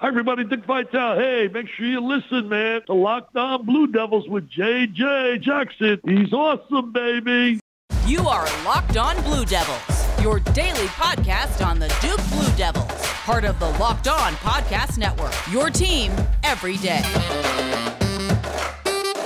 Hi, everybody. Dick Vitale. Hey, make sure you listen, man. The Locked On Blue Devils with JJ Jackson. He's awesome, baby. You are Locked On Blue Devils, your daily podcast on the Duke Blue Devils, part of the Locked On Podcast Network. Your team every day.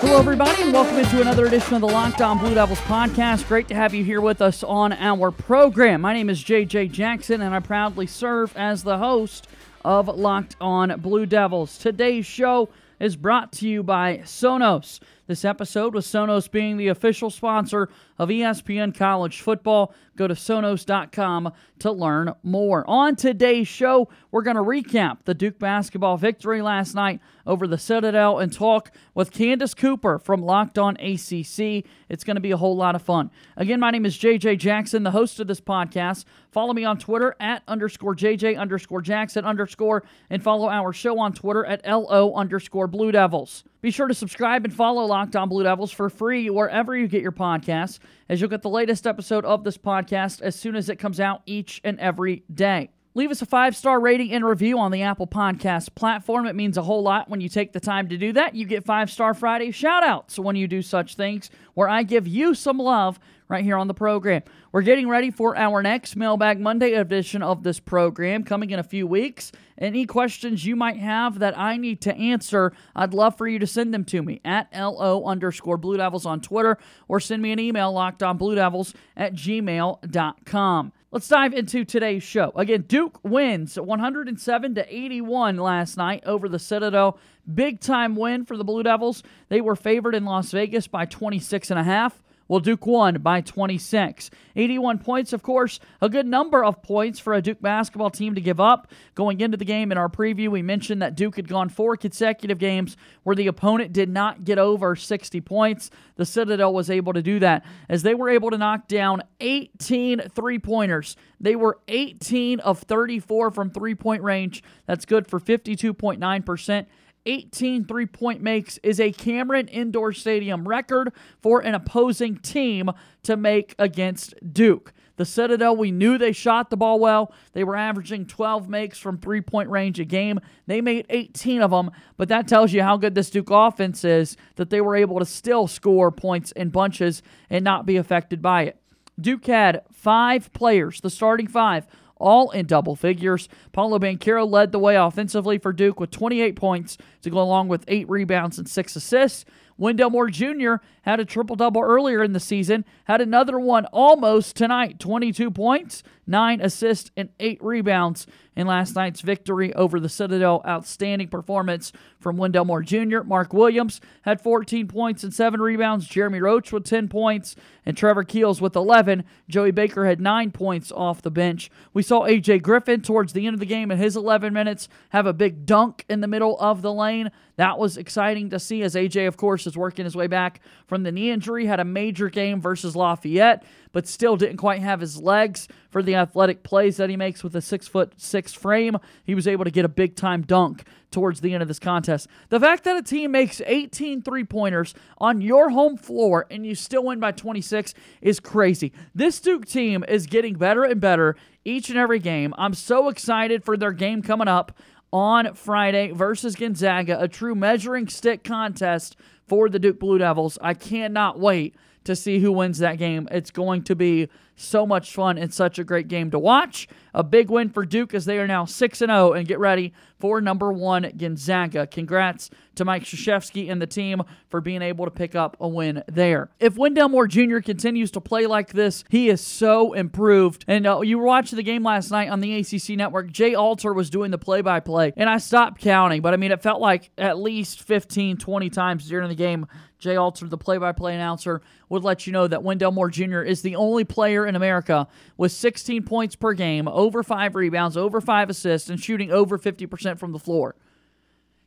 Hello, everybody, and welcome into another edition of the Locked On Blue Devils podcast. Great to have you here with us on our program. My name is JJ Jackson, and I proudly serve as the host of Locked On Blue Devils. Today's show is brought to you by Sonos. This episode with Sonos being the official sponsor of ESPN College Football. Go to Sonos.com to learn more. On today's show, we're going to recap the Duke basketball victory last night over the Citadel and talk with Candace Cooper from Locked On ACC. It's going to be a whole lot of fun. Again, my name is JJ Jackson, the host of this podcast. Follow me on Twitter at underscore JJ underscore Jackson underscore and follow our show on Twitter at LO underscore Blue Devils. Be sure to subscribe and follow Locked On Blue Devils for free wherever you get your podcasts, as you'll get the latest episode of this podcast as soon as it comes out each and every day. Leave us a five star rating and review on the Apple Podcast platform. It means a whole lot when you take the time to do that. You get five star Friday shout outs when you do such things, where I give you some love right here on the program. We're getting ready for our next Mailbag Monday edition of this program coming in a few weeks. Any questions you might have that I need to answer, I'd love for you to send them to me at LO underscore Blue Devils on Twitter or send me an email locked on Blue Devils at gmail.com. Let's dive into today's show. Again, Duke wins 107 to 81 last night over the Citadel. Big time win for the Blue Devils. They were favored in Las Vegas by 26 and a half. Well, Duke won by 26. 81 points, of course, a good number of points for a Duke basketball team to give up. Going into the game in our preview, we mentioned that Duke had gone four consecutive games where the opponent did not get over 60 points. The Citadel was able to do that as they were able to knock down 18 three pointers. They were 18 of 34 from three point range. That's good for 52.9%. 18 three point makes is a Cameron Indoor Stadium record for an opposing team to make against Duke. The Citadel, we knew they shot the ball well. They were averaging 12 makes from three point range a game. They made 18 of them, but that tells you how good this Duke offense is that they were able to still score points in bunches and not be affected by it. Duke had five players, the starting five, all in double figures. Paolo Banchero led the way offensively for Duke with 28 points to go along with eight rebounds and six assists. Wendell Moore Jr. had a triple double earlier in the season, had another one almost tonight 22 points, nine assists, and eight rebounds in last night's victory over the Citadel. Outstanding performance from Wendell Moore Jr. Mark Williams had 14 points and seven rebounds. Jeremy Roach with 10 points, and Trevor Keels with 11. Joey Baker had nine points off the bench. We saw AJ Griffin towards the end of the game in his 11 minutes have a big dunk in the middle of the lane. That was exciting to see as AJ, of course, is working his way back from the knee injury. Had a major game versus Lafayette, but still didn't quite have his legs for the athletic plays that he makes with a six foot six frame. He was able to get a big time dunk towards the end of this contest. The fact that a team makes 18 three pointers on your home floor and you still win by 26 is crazy. This Duke team is getting better and better each and every game. I'm so excited for their game coming up on Friday versus Gonzaga, a true measuring stick contest for the Duke Blue Devils. I cannot wait to see who wins that game. It's going to be so much fun and such a great game to watch. A big win for Duke as they are now 6 0 and get ready for number one Gonzaga. Congrats to Mike Krzyzewski and the team for being able to pick up a win there. If Wendell Moore Jr. continues to play like this, he is so improved. And uh, you were watching the game last night on the ACC network. Jay Alter was doing the play by play, and I stopped counting, but I mean, it felt like at least 15, 20 times during the game Jay Alter, the play by play announcer, would let you know that Wendell Moore Jr. is the only player in America with 16 points per game, over five rebounds, over five assists, and shooting over 50% from the floor.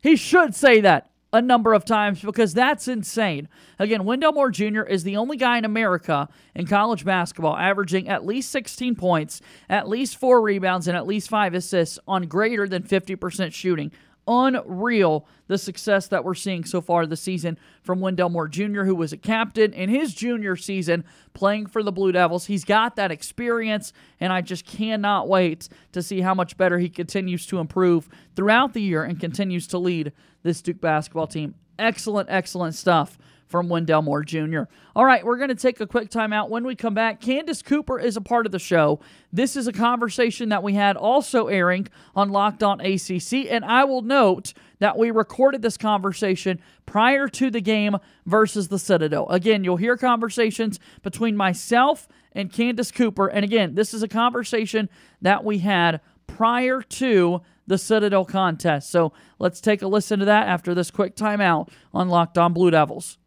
He should say that a number of times because that's insane. Again, Wendell Moore Jr. is the only guy in America in college basketball averaging at least 16 points, at least four rebounds, and at least five assists on greater than 50% shooting unreal the success that we're seeing so far this season from Wendell Moore Jr., who was a captain in his junior season playing for the Blue Devils. He's got that experience, and I just cannot wait to see how much better he continues to improve throughout the year and continues to lead this Duke basketball team. Excellent, excellent stuff from Wendell Moore Jr. All right, we're going to take a quick timeout. When we come back, Candace Cooper is a part of the show. This is a conversation that we had also airing on Locked On ACC, and I will note that we recorded this conversation prior to the game versus the Citadel. Again, you'll hear conversations between myself and Candace Cooper, and again, this is a conversation that we had prior to the Citadel contest. So let's take a listen to that after this quick timeout on Locked On Blue Devils.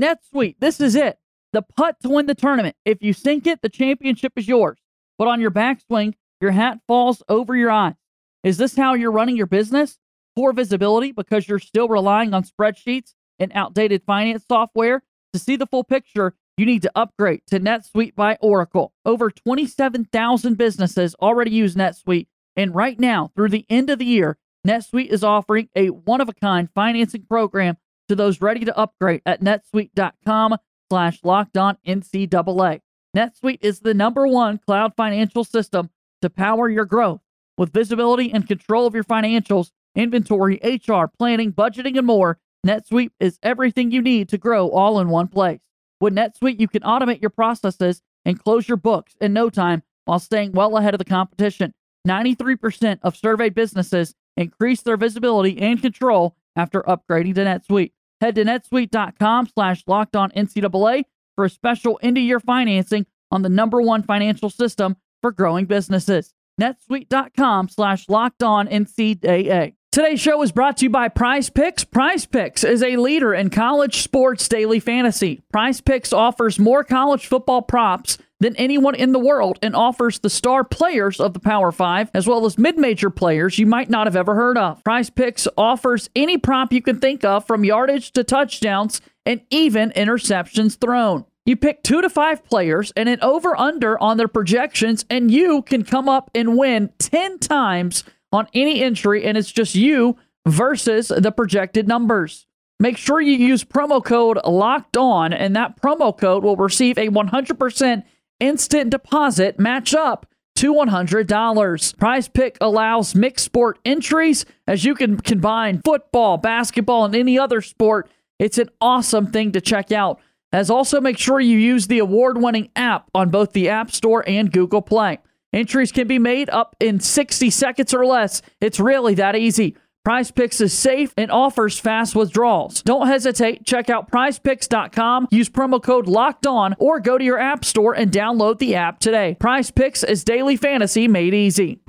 NetSuite, this is it. The putt to win the tournament. If you sink it, the championship is yours. But on your backswing, your hat falls over your eyes. Is this how you're running your business? Poor visibility because you're still relying on spreadsheets and outdated finance software? To see the full picture, you need to upgrade to NetSuite by Oracle. Over 27,000 businesses already use NetSuite and right now, through the end of the year, NetSuite is offering a one of a kind financing program to those ready to upgrade at netsuite.com slash locked on NCAA. NetSuite is the number one cloud financial system to power your growth. With visibility and control of your financials, inventory, HR, planning, budgeting, and more, NetSuite is everything you need to grow all in one place. With NetSuite, you can automate your processes and close your books in no time while staying well ahead of the competition. 93% of surveyed businesses increase their visibility and control after upgrading to NetSuite. Head to netsuite.com slash locked on NCAA for a special end of year financing on the number one financial system for growing businesses. netsuite.com slash locked on NCAA. Today's show is brought to you by Prize Picks. Prize Picks is a leader in college sports daily fantasy. Prize Picks offers more college football props than anyone in the world and offers the star players of the Power Five, as well as mid major players you might not have ever heard of. Prize Picks offers any prop you can think of from yardage to touchdowns and even interceptions thrown. You pick two to five players and an over under on their projections, and you can come up and win 10 times on any entry, and it's just you versus the projected numbers. Make sure you use promo code locked on, and that promo code will receive a 100% instant deposit match up to $100. Prize Pick allows mixed sport entries as you can combine football, basketball, and any other sport. It's an awesome thing to check out. As also make sure you use the award winning app on both the App Store and Google Play. Entries can be made up in 60 seconds or less. It's really that easy. Prize Picks is safe and offers fast withdrawals. Don't hesitate. Check out prizepicks.com, use promo code locked on, or go to your app store and download the app today. Prize Picks is daily fantasy made easy.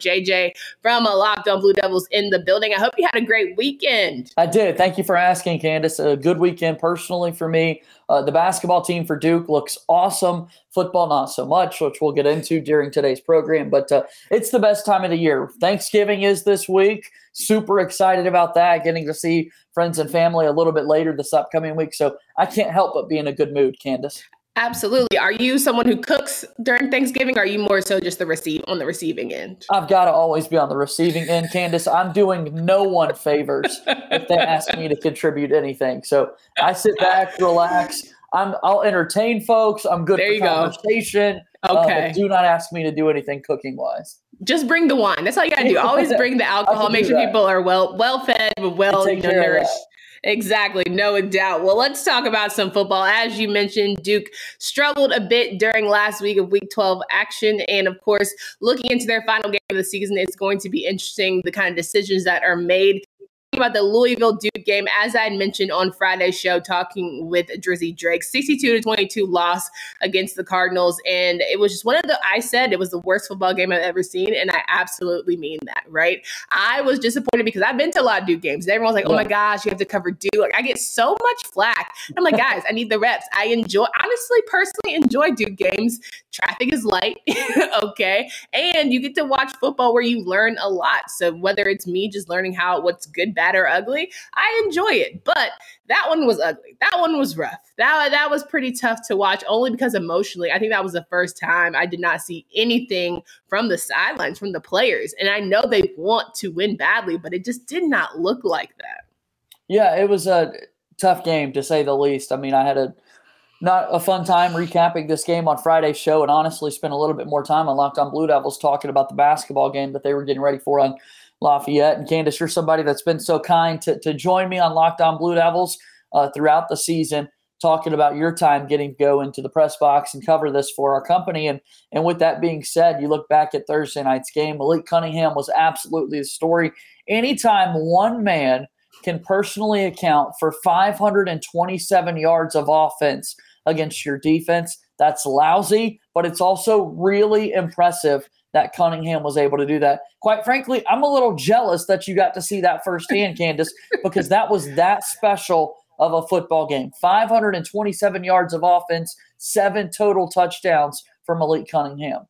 JJ from a Locked On Blue Devils in the building. I hope you had a great weekend. I did. Thank you for asking, Candace. A good weekend personally for me. Uh, the basketball team for Duke looks awesome. Football, not so much, which we'll get into during today's program. But uh, it's the best time of the year. Thanksgiving is this week. Super excited about that. Getting to see friends and family a little bit later this upcoming week. So I can't help but be in a good mood, Candace. Absolutely. Are you someone who cooks during Thanksgiving? Or are you more so just the receive on the receiving end? I've got to always be on the receiving end, Candace. I'm doing no one favors if they ask me to contribute anything. So I sit back, relax. I'm I'll entertain folks. I'm good there for conversation. Go. Uh, okay. Uh, do not ask me to do anything cooking wise. Just bring the wine. That's all you gotta do. Always bring the alcohol. Make sure that. people are well well fed, well you know, nourished. Exactly, no doubt. Well, let's talk about some football. As you mentioned, Duke struggled a bit during last week of Week 12 action. And of course, looking into their final game of the season, it's going to be interesting the kind of decisions that are made about the Louisville Duke game, as I had mentioned on Friday's show, talking with Drizzy Drake, 62 to 22 loss against the Cardinals. And it was just one of the, I said it was the worst football game I've ever seen. And I absolutely mean that, right? I was disappointed because I've been to a lot of Duke games. And everyone's like, oh my gosh, you have to cover Duke. Like, I get so much flack. I'm like, guys, I need the reps. I enjoy, honestly, personally enjoy Duke games. Traffic is light, okay? And you get to watch football where you learn a lot. So whether it's me just learning how, what's good, bad, or ugly. I enjoy it, but that one was ugly. That one was rough. That that was pretty tough to watch, only because emotionally, I think that was the first time I did not see anything from the sidelines from the players, and I know they want to win badly, but it just did not look like that. Yeah, it was a tough game to say the least. I mean, I had a not a fun time recapping this game on Friday's show, and honestly, spent a little bit more time on Locked On Blue Devils talking about the basketball game that they were getting ready for on Lafayette. And Candace, you're somebody that's been so kind to, to join me on Locked On Blue Devils uh, throughout the season, talking about your time getting to go into the press box and cover this for our company. And and with that being said, you look back at Thursday night's game. Malik Cunningham was absolutely the story. Anytime one man can personally account for 527 yards of offense against your defense. That's lousy, but it's also really impressive that Cunningham was able to do that. Quite frankly, I'm a little jealous that you got to see that firsthand, Candace, because that was that special of a football game. 527 yards of offense, seven total touchdowns for Malik Cunningham.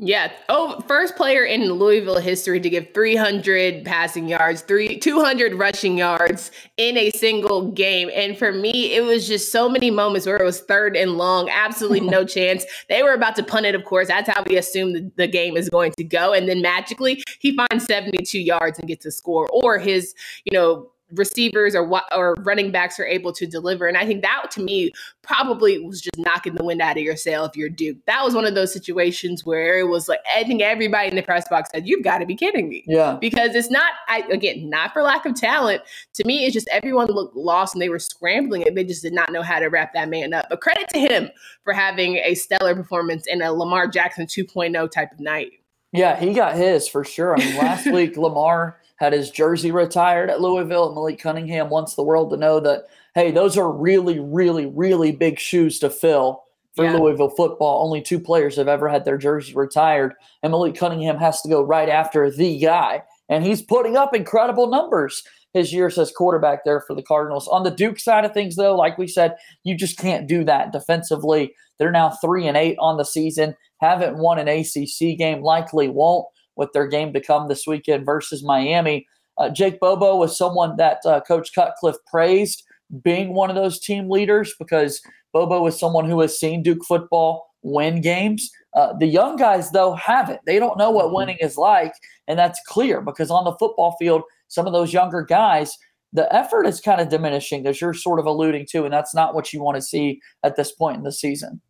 Yeah. Oh, first player in Louisville history to give 300 passing yards, three 200 rushing yards in a single game. And for me, it was just so many moments where it was third and long, absolutely no chance. They were about to punt it, of course. That's how we assume the, the game is going to go. And then magically, he finds 72 yards and gets a score, or his, you know, receivers or or running backs are able to deliver. And I think that to me probably was just knocking the wind out of your sail if you're Duke. That was one of those situations where it was like I think everybody in the press box said, "You've got to be kidding me!" Yeah, because it's not. I again, not for lack of talent. To me, it's just everyone looked lost and they were scrambling and they just did not know how to wrap that man up. But credit to him for having a stellar performance in a Lamar Jackson 2.0 type of night. Yeah, he got his for sure. I mean, last week Lamar had his jersey retired at Louisville, and Malik Cunningham wants the world to know that hey, those are really, really, really big shoes to fill for yeah. Louisville football. Only two players have ever had their jersey retired, and Malik Cunningham has to go right after the guy, and he's putting up incredible numbers his years as quarterback there for the Cardinals. On the Duke side of things, though, like we said, you just can't do that defensively. They're now three and eight on the season haven't won an ACC game, likely won't with their game to come this weekend versus Miami. Uh, Jake Bobo was someone that uh, Coach Cutcliffe praised being one of those team leaders because Bobo is someone who has seen Duke football win games. Uh, the young guys, though, haven't. They don't know what mm-hmm. winning is like, and that's clear because on the football field, some of those younger guys, the effort is kind of diminishing, as you're sort of alluding to, and that's not what you want to see at this point in the season.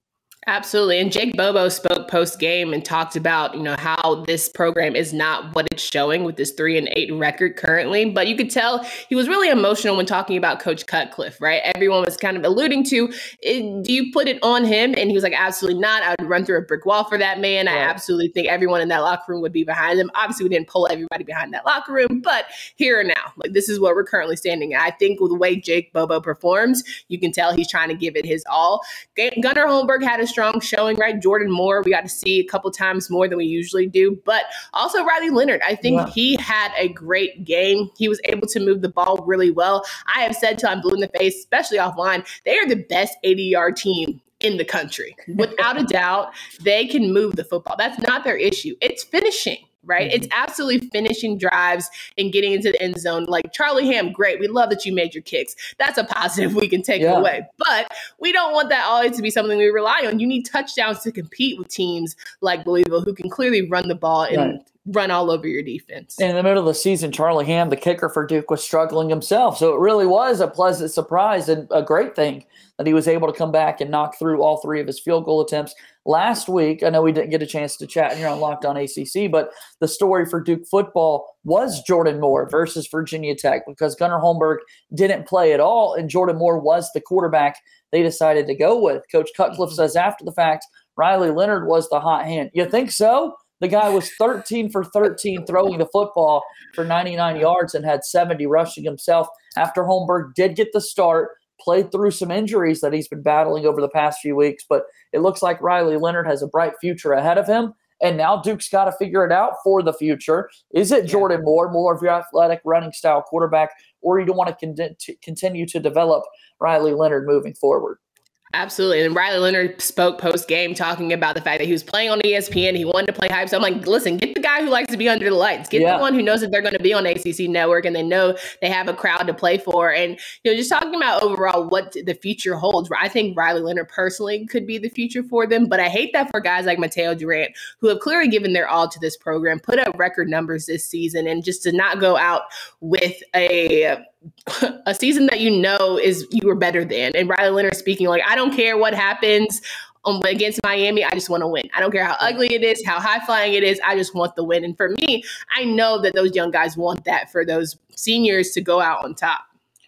Absolutely. And Jake Bobo spoke post game and talked about, you know, how this program is not what it's showing with this three and eight record currently. But you could tell he was really emotional when talking about Coach Cutcliffe, right? Everyone was kind of alluding to, eh, do you put it on him? And he was like, absolutely not. I would run through a brick wall for that man. Right. I absolutely think everyone in that locker room would be behind him. Obviously, we didn't pull everybody behind that locker room, but here and now, like this is what we're currently standing at. I think with the way Jake Bobo performs, you can tell he's trying to give it his all. Gunnar Holmberg had a strong showing, right? Jordan Moore, we got to see a couple times more than we usually do, but also Riley Leonard. I think yeah. he had a great game. He was able to move the ball really well. I have said till I'm blue in the face, especially offline, they are the best 80 yard team in the country. Without a doubt, they can move the football. That's not their issue. It's finishing right? Mm-hmm. It's absolutely finishing drives and getting into the end zone. Like Charlie Ham, great. We love that you made your kicks. That's a positive we can take yeah. away. But we don't want that always to be something we rely on. You need touchdowns to compete with teams like Louisville who can clearly run the ball and right run all over your defense. in the middle of the season, Charlie Ham, the kicker for Duke, was struggling himself. So it really was a pleasant surprise and a great thing that he was able to come back and knock through all three of his field goal attempts. Last week, I know we didn't get a chance to chat here on Locked On ACC, but the story for Duke football was Jordan Moore versus Virginia Tech because Gunnar Holmberg didn't play at all, and Jordan Moore was the quarterback they decided to go with. Coach Cutcliffe says after the fact, Riley Leonard was the hot hand. You think so? The guy was 13 for 13 throwing the football for 99 yards and had 70 rushing himself. After Holmberg did get the start, played through some injuries that he's been battling over the past few weeks, but it looks like Riley Leonard has a bright future ahead of him. And now Duke's got to figure it out for the future. Is it Jordan Moore, more of your athletic running style quarterback, or you don't want to continue to develop Riley Leonard moving forward? Absolutely. And Riley Leonard spoke post game talking about the fact that he was playing on ESPN. He wanted to play hype. So I'm like, listen, get the guy who likes to be under the lights. Get yeah. the one who knows that they're going to be on ACC network and they know they have a crowd to play for. And, you know, just talking about overall what the future holds. I think Riley Leonard personally could be the future for them. But I hate that for guys like Mataeo Durant, who have clearly given their all to this program, put up record numbers this season, and just to not go out with a a season that you know is you were better than. And Riley Leonard speaking like, I don't care what happens um, against Miami. I just want to win. I don't care how ugly it is, how high flying it is. I just want the win. And for me, I know that those young guys want that for those seniors to go out on top.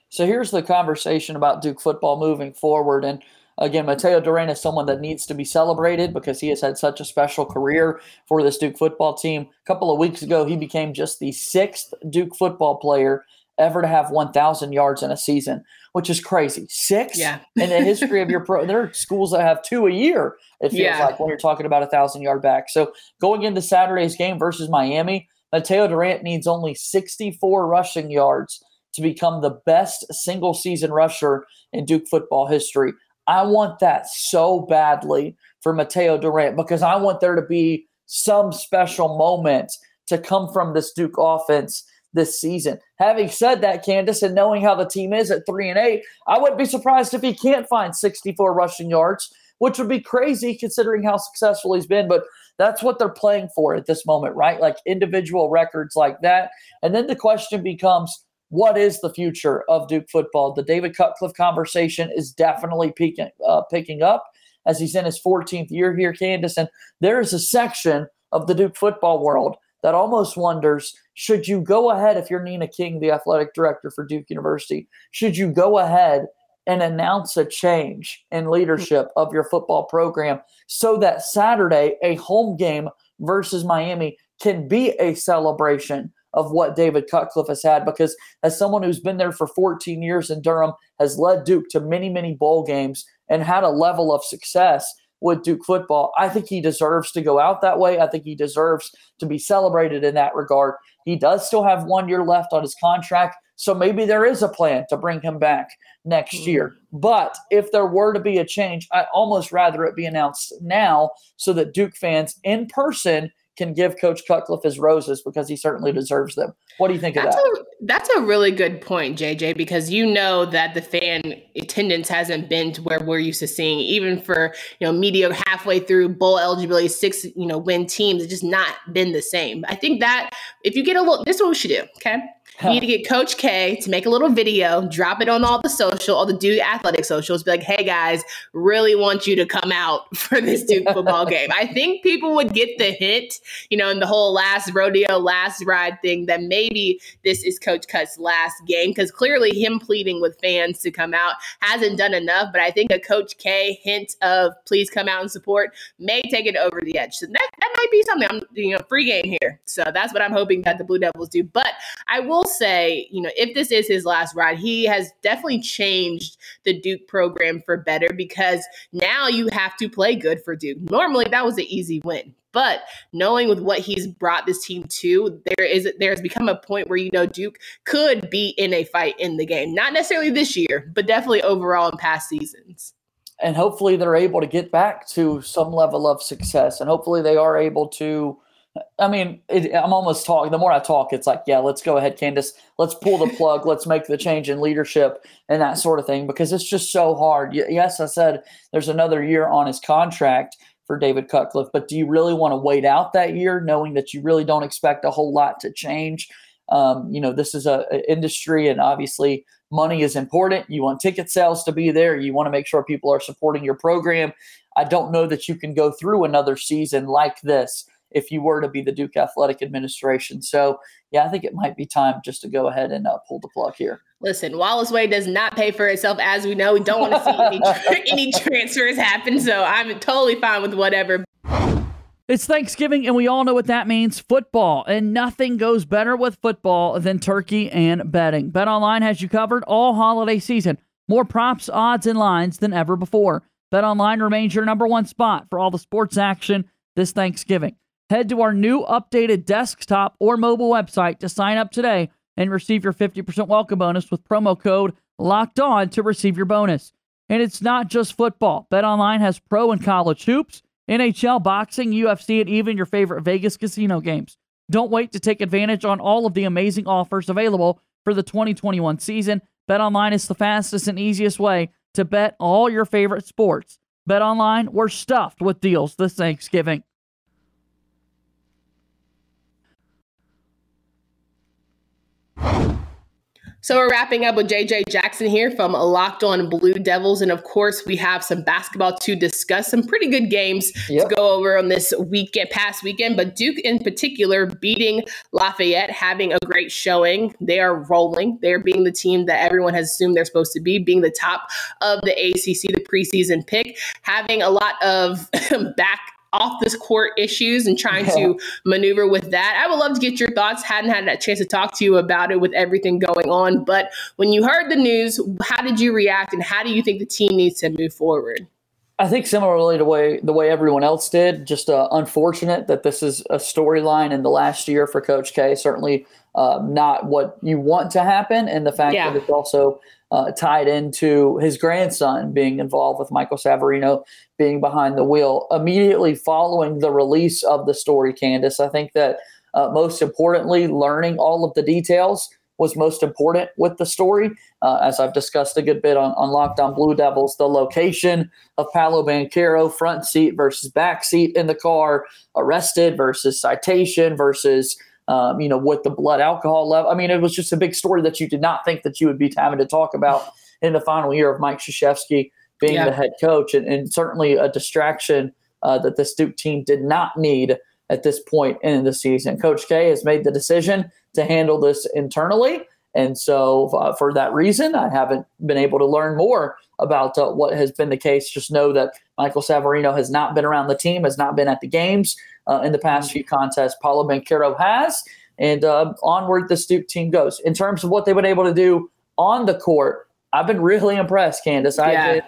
So here's the conversation about Duke football moving forward. And again, Mataeo Durant is someone that needs to be celebrated because he has had such a special career for this Duke football team. A couple of weeks ago, he became just the sixth Duke football player ever to have 1,000 yards in a season, which is crazy. Six yeah. in the history of your pro. There are schools that have two a year. It feels yeah. like when you're talking about a thousand yard back. So going into Saturday's game versus Miami, Mataeo Durant needs only 64 rushing yards to become the best single season rusher in Duke football history. I want that so badly for Mataeo Durant because I want there to be some special moment to come from this Duke offense this season. Having said that, Candace, and knowing how the team is at three and eight, I wouldn't be surprised if he can't find 64 rushing yards, which would be crazy considering how successful he's been. But that's what they're playing for at this moment, right? Like individual records like that. And then the question becomes, what is the future of Duke football? The David Cutcliffe conversation is definitely peaking, uh, picking up as he's in his 14th year here, Candace. And there is a section of the Duke football world that almost wonders should you go ahead if you're Nina King, the athletic director for Duke University, should you go ahead and announce a change in leadership of your football program so that Saturday, a home game versus Miami, can be a celebration of what David Cutcliffe has had? Because as someone who's been there for 14 years in Durham, has led Duke to many, many bowl games and had a level of success with Duke football. I think he deserves to go out that way. I think he deserves to be celebrated in that regard. He does still have one year left on his contract, so maybe there is a plan to bring him back next mm-hmm. year. But if there were to be a change, I'd almost rather it be announced now so that Duke fans in person can give Coach Cutcliffe his roses because he certainly deserves them. What do you think that's of that? A, that's a really good point, JJ, because you know that the fan attendance hasn't been to where we're used to seeing, even for you know media halfway through bowl eligibility, six you know win teams. It's just not been the same. I think that if you get a little, this is what we should do. Okay, you need to get Coach K to make a little video, drop it on all the social, all the Duke athletic socials, be like, hey guys, really want you to come out for this Duke football game. I think people would get the hint, you know, in the whole last rodeo, last ride thing that maybe this is Coach Cut's last game because clearly him pleading with fans to come out hasn't done enough. But I think a Coach K hint of please come out and support may take it over the edge. So that, that might be something I'm, you know, free game here. So that's what I'm hoping that the Blue Devils do. But I will say, you know, if this is his last ride, he has definitely changed the Duke program for better because now you have to play good for Duke. Normally, that was an easy win. But knowing with what he's brought this team to, there is there's become a point where you know Duke could be in a fight in the game. Not necessarily this year, but definitely overall in past seasons. And hopefully they're able to get back to some level of success. And hopefully they are able to I mean, it, I'm almost talking. The more I talk, it's like, yeah, let's go ahead, Candace. Let's pull the plug. let's make the change in leadership and that sort of thing because it's just so hard. Yes, I said there's another year on his contract for David Cutcliffe, but do you really want to wait out that year, knowing that you really don't expect a whole lot to change? Um, you know, this is a, a industry, and obviously, money is important. You want ticket sales to be there. You want to make sure people are supporting your program. I don't know that you can go through another season like this if you were to be the Duke Athletic Administration. So, yeah, I think it might be time just to go ahead and uh, pull the plug here. Listen, Wallace Wade does not pay for itself, as we know. We don't want to see any, tra- any transfers happen. So I'm totally fine with whatever. It's Thanksgiving, and we all know what that means football. And nothing goes better with football than turkey and betting. Bet Online has you covered all holiday season. More props, odds, and lines than ever before. Bet Online remains your number one spot for all the sports action this Thanksgiving. Head to our new updated desktop or mobile website to sign up today and receive your 50% welcome bonus with promo code locked on to receive your bonus. And it's not just football. BetOnline has pro and college hoops, NHL, boxing, UFC, and even your favorite Vegas casino games. Don't wait to take advantage on all of the amazing offers available for the 2021 season. BetOnline is the fastest and easiest way to bet all your favorite sports. BetOnline, we're stuffed with deals this Thanksgiving. So we're wrapping up with JJ Jackson here from Locked On Blue Devils. And of course, we have some basketball to discuss, some pretty good games yep. to go over on this weekend, past weekend. But Duke in particular beating Lafayette, having a great showing. They are rolling. They're being the team that everyone has assumed they're supposed to be, being the top of the ACC, the preseason pick, having a lot of back off this court issues and trying yeah. to maneuver with that. I would love to get your thoughts. Hadn't had that chance to talk to you about it with everything going on. But when you heard the news, how did you react and how do you think the team needs to move forward? I think similarly to way the way everyone else did. Just uh, unfortunate that this is a storyline in the last year for Coach K. Certainly uh, not what you want to happen, and the fact yeah. that it's also uh, tied into his grandson being involved with Michael Savarino being behind the wheel. Immediately following the release of the story, Candace, I think that uh, most importantly, learning all of the details was most important with the story. Uh, as I've discussed a good bit on, on Locked On Blue Devils, the location of Paolo Banchero, front seat versus back seat in the car, arrested versus citation versus um, you know, with the blood alcohol level. I mean, it was just a big story that you did not think that you would be having to talk about in the final year of Mike Krzyzewski being yeah. the head coach, and, and certainly a distraction uh, that this Duke team did not need at this point in the season. Coach K has made the decision to handle this internally. And so, uh, for that reason, I haven't been able to learn more about uh, what has been the case. Just know that Michael Savarino has not been around the team, has not been at the games uh, in the past few contests. Paolo Banchero has, and uh, onward the Duke team goes. In terms of what they've been able to do on the court, I've been really impressed, Candace. I yeah. did.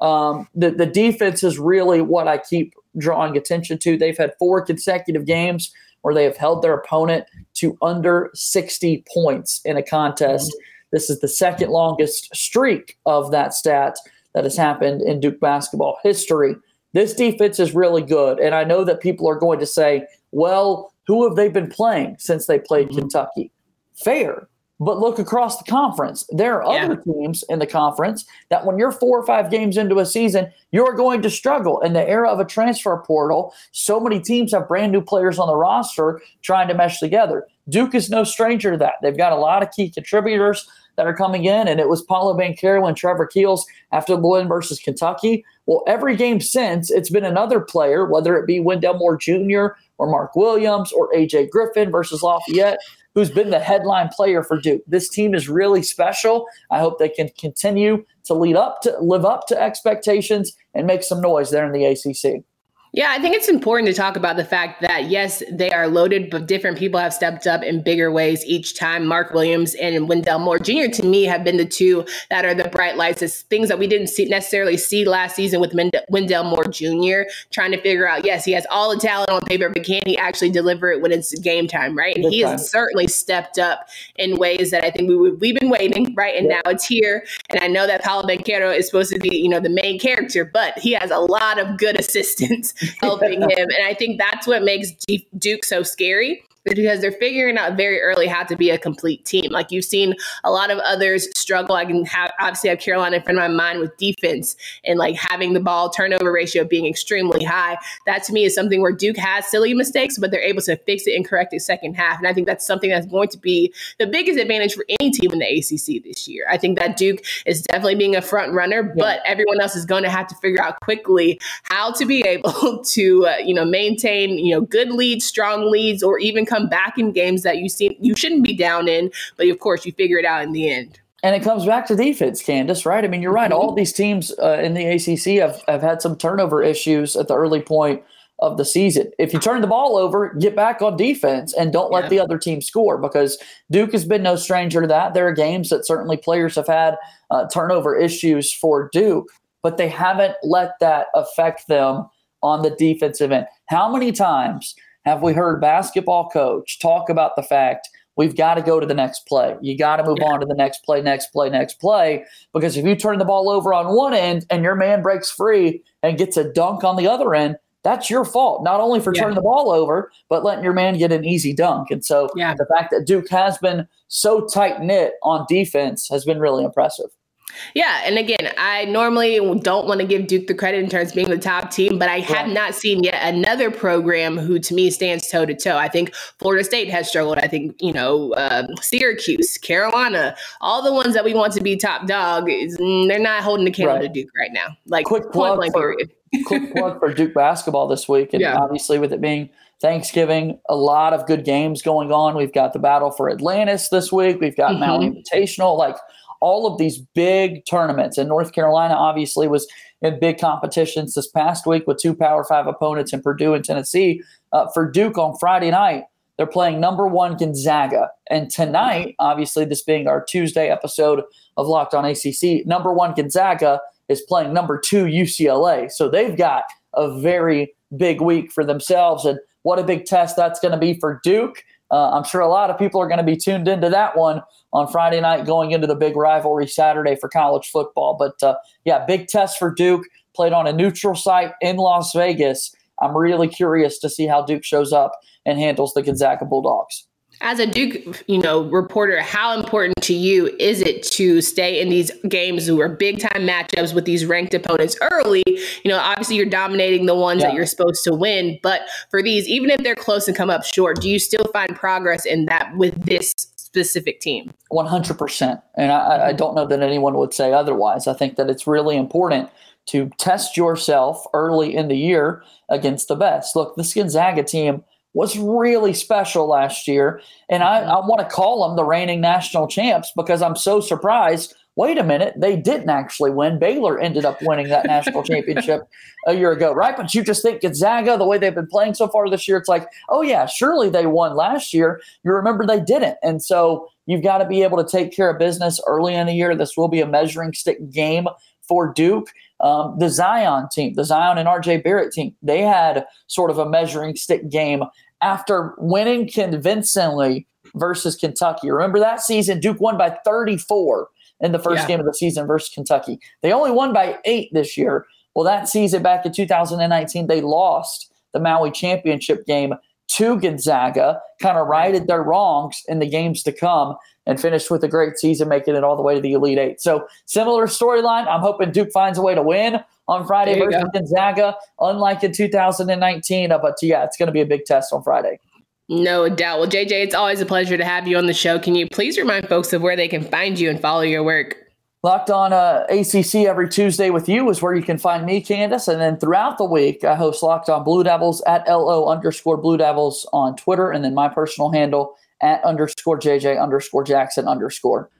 Um, the, the defense is really what I keep drawing attention to. They've had four consecutive games where they have held their opponent to under 60 points in a contest. Mm-hmm. This is the second longest streak of that stat that has happened in Duke basketball history. This defense is really good. And I know that people are going to say, well, who have they been playing since they played mm-hmm. Kentucky? Fair. But look across the conference. There are yeah. other teams in the conference that when you're four or five games into a season, you're going to struggle. In the era of a transfer portal, so many teams have brand new players on the roster trying to mesh together. Duke is no stranger to that. They've got a lot of key contributors that are coming in, and it was Paolo Banchero and Trevor Keels after the win versus Kentucky. Well, every game since, it's been another player, whether it be Wendell Moore Jr. or Mark Williams or AJ Griffin versus Lafayette, who's been the headline player for Duke. This team is really special. I hope they can continue to lead up to live up to expectations and make some noise there in the ACC. Yeah, I think it's important to talk about the fact that yes, they are loaded, but different people have stepped up in bigger ways each time. Mark Williams and Wendell Moore Jr. to me have been the two that are the bright lights. It's things that we didn't see, necessarily see last season with Wendell Moore Jr. Trying to figure out, yes, he has all the talent on paper, but can he actually deliver it when it's game time, right? And Good he time. has certainly stepped up in ways that I think we we've been waiting, right? And yeah. now it's here. And I know that Paolo Banchero is supposed to be, you know, the main character, but he has a lot of good assistants helping him. And I think that's what makes Duke so scary because they're figuring out very early how to be a complete team. Like you've seen a lot of others struggle. I can have obviously have Carolina in front of my mind with defense and like having the ball turnover ratio being extremely high. That to me is something where Duke has silly mistakes, but they're able to fix it and correct it second half. And I think that's something that's going to be the biggest advantage for any team in the ACC this year. I think that Duke is definitely being a front runner, yeah. but everyone else is going to have to figure out quickly how to be able to uh, you know maintain you know good leads, strong leads, or even come come back in games that you see you shouldn't be down in, but of course you figure it out in the end. And it comes back to defense, Candace, right? I mean, you're right. Mm-hmm. All these teams uh, in the ACC have, have had some turnover issues at the early point of the season. If you turn the ball over, get back on defense and don't let yeah. the other team score because Duke has been no stranger to that. There are games that certainly players have had uh, turnover issues for Duke, but they haven't let that affect them on the defensive end. How many times have we heard basketball coach talk about the fact we've got to go to the next play. You got to move yeah. on to the next play, next play, next play. Because if you turn the ball over on one end and your man breaks free and gets a dunk on the other end, that's your fault, not only for yeah. turning the ball over, but letting your man get an easy dunk. And so yeah. the fact that Duke has been so tight knit on defense has been really impressive. Yeah, and again, I normally don't want to give Duke the credit in terms of being the top team, but I have not seen yet another program who, to me, stands toe to toe. I think Florida State has struggled. I think you know um, Syracuse, Carolina, all the ones that we want to be top dog, mm, they're not holding the candle right. to Duke right now. Like quick plug for, quick plug for Duke basketball this week, and yeah. obviously with it being Thanksgiving, a lot of good games going on. We've got the battle for Atlantis this week. We've got mm-hmm. Mount Invitational, like all of these big tournaments. And North Carolina obviously was in big competitions this past week with two Power Five opponents in Purdue and Tennessee. Uh, for Duke on Friday night, they're playing number one Gonzaga. And tonight, obviously, this being our Tuesday episode of Locked on ACC, number one Gonzaga is playing number two UCLA. So they've got a very big week for themselves. And what a big test that's going to be for Duke. Uh, I'm sure a lot of people are going to be tuned into that one on Friday night going into the big rivalry Saturday for college football. But uh, yeah, big test for Duke. Played on a neutral site in Las Vegas. I'm really curious to see how Duke shows up and handles the Gonzaga Bulldogs. As a Duke, you know, reporter, how important to you is it to stay in these games who are big time matchups with these ranked opponents early? You know, obviously you're dominating the ones yeah. that you're supposed to win, but for these, even if they're close and come up short, do you still find progress in that with this specific team? 100%. And I, I don't know that anyone would say otherwise. I think that it's really important to test yourself early in the year against the best. Look, this Gonzaga team was really special last year. And I, mm-hmm. I want to call them the reigning national champs because I'm so surprised. Wait a minute, they didn't actually win. Baylor ended up winning that national championship a year ago, right? But you just think Gonzaga, the way they've been playing so far this year, it's like, oh, yeah, surely they won last year. You remember they didn't. And so you've got to be able to take care of business early in the year. This will be a measuring stick game for Duke. Um, the Zion team, the Zion and RJ Barrett team, they had sort of a measuring stick game after winning convincingly versus Kentucky. Remember that season, Duke won by 34 in the first yeah. game of the season versus Kentucky. They only won by eight this year. Well, that season back in 2019, they lost the Maui championship game to Gonzaga, kind of righted their wrongs in the games to come, and finished with a great season, making it all the way to the Elite Eight. So, similar storyline. I'm hoping Duke finds a way to win on Friday versus go. Gonzaga, unlike in 2019. Uh, but yeah, it's going to be a big test on Friday. No doubt. Well, JJ, it's always a pleasure to have you on the show. Can you please remind folks of where they can find you and follow your work? Locked on uh, ACC every Tuesday with you is where you can find me, Candace. And then throughout the week, I host Locked on Blue Devils at LO underscore Blue Devils on Twitter. And then my personal handle at underscore JJ underscore Jackson underscore.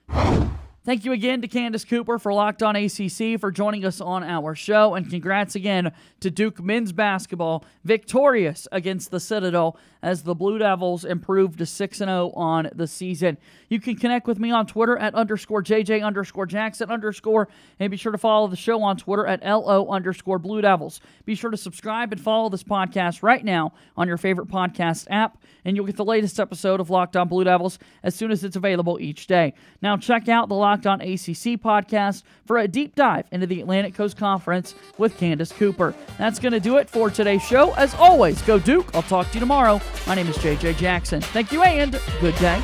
Thank you again to Candace Cooper for Locked On ACC for joining us on our show, and congrats again to Duke men's basketball, victorious against the Citadel as the Blue Devils improved to 6 0 on the season. You can connect with me on Twitter at underscore JJ underscore Jackson underscore, and be sure to follow the show on Twitter at LO underscore Blue Devils. Be sure to subscribe and follow this podcast right now on your favorite podcast app, and you'll get the latest episode of Locked On Blue Devils as soon as it's available each day. Now, check out the Locked On ACC podcast for a deep dive into the Atlantic Coast Conference with Candace Cooper. That's going to do it for today's show. As always, go Duke. I'll talk to you tomorrow. My name is JJ Jackson. Thank you and good day.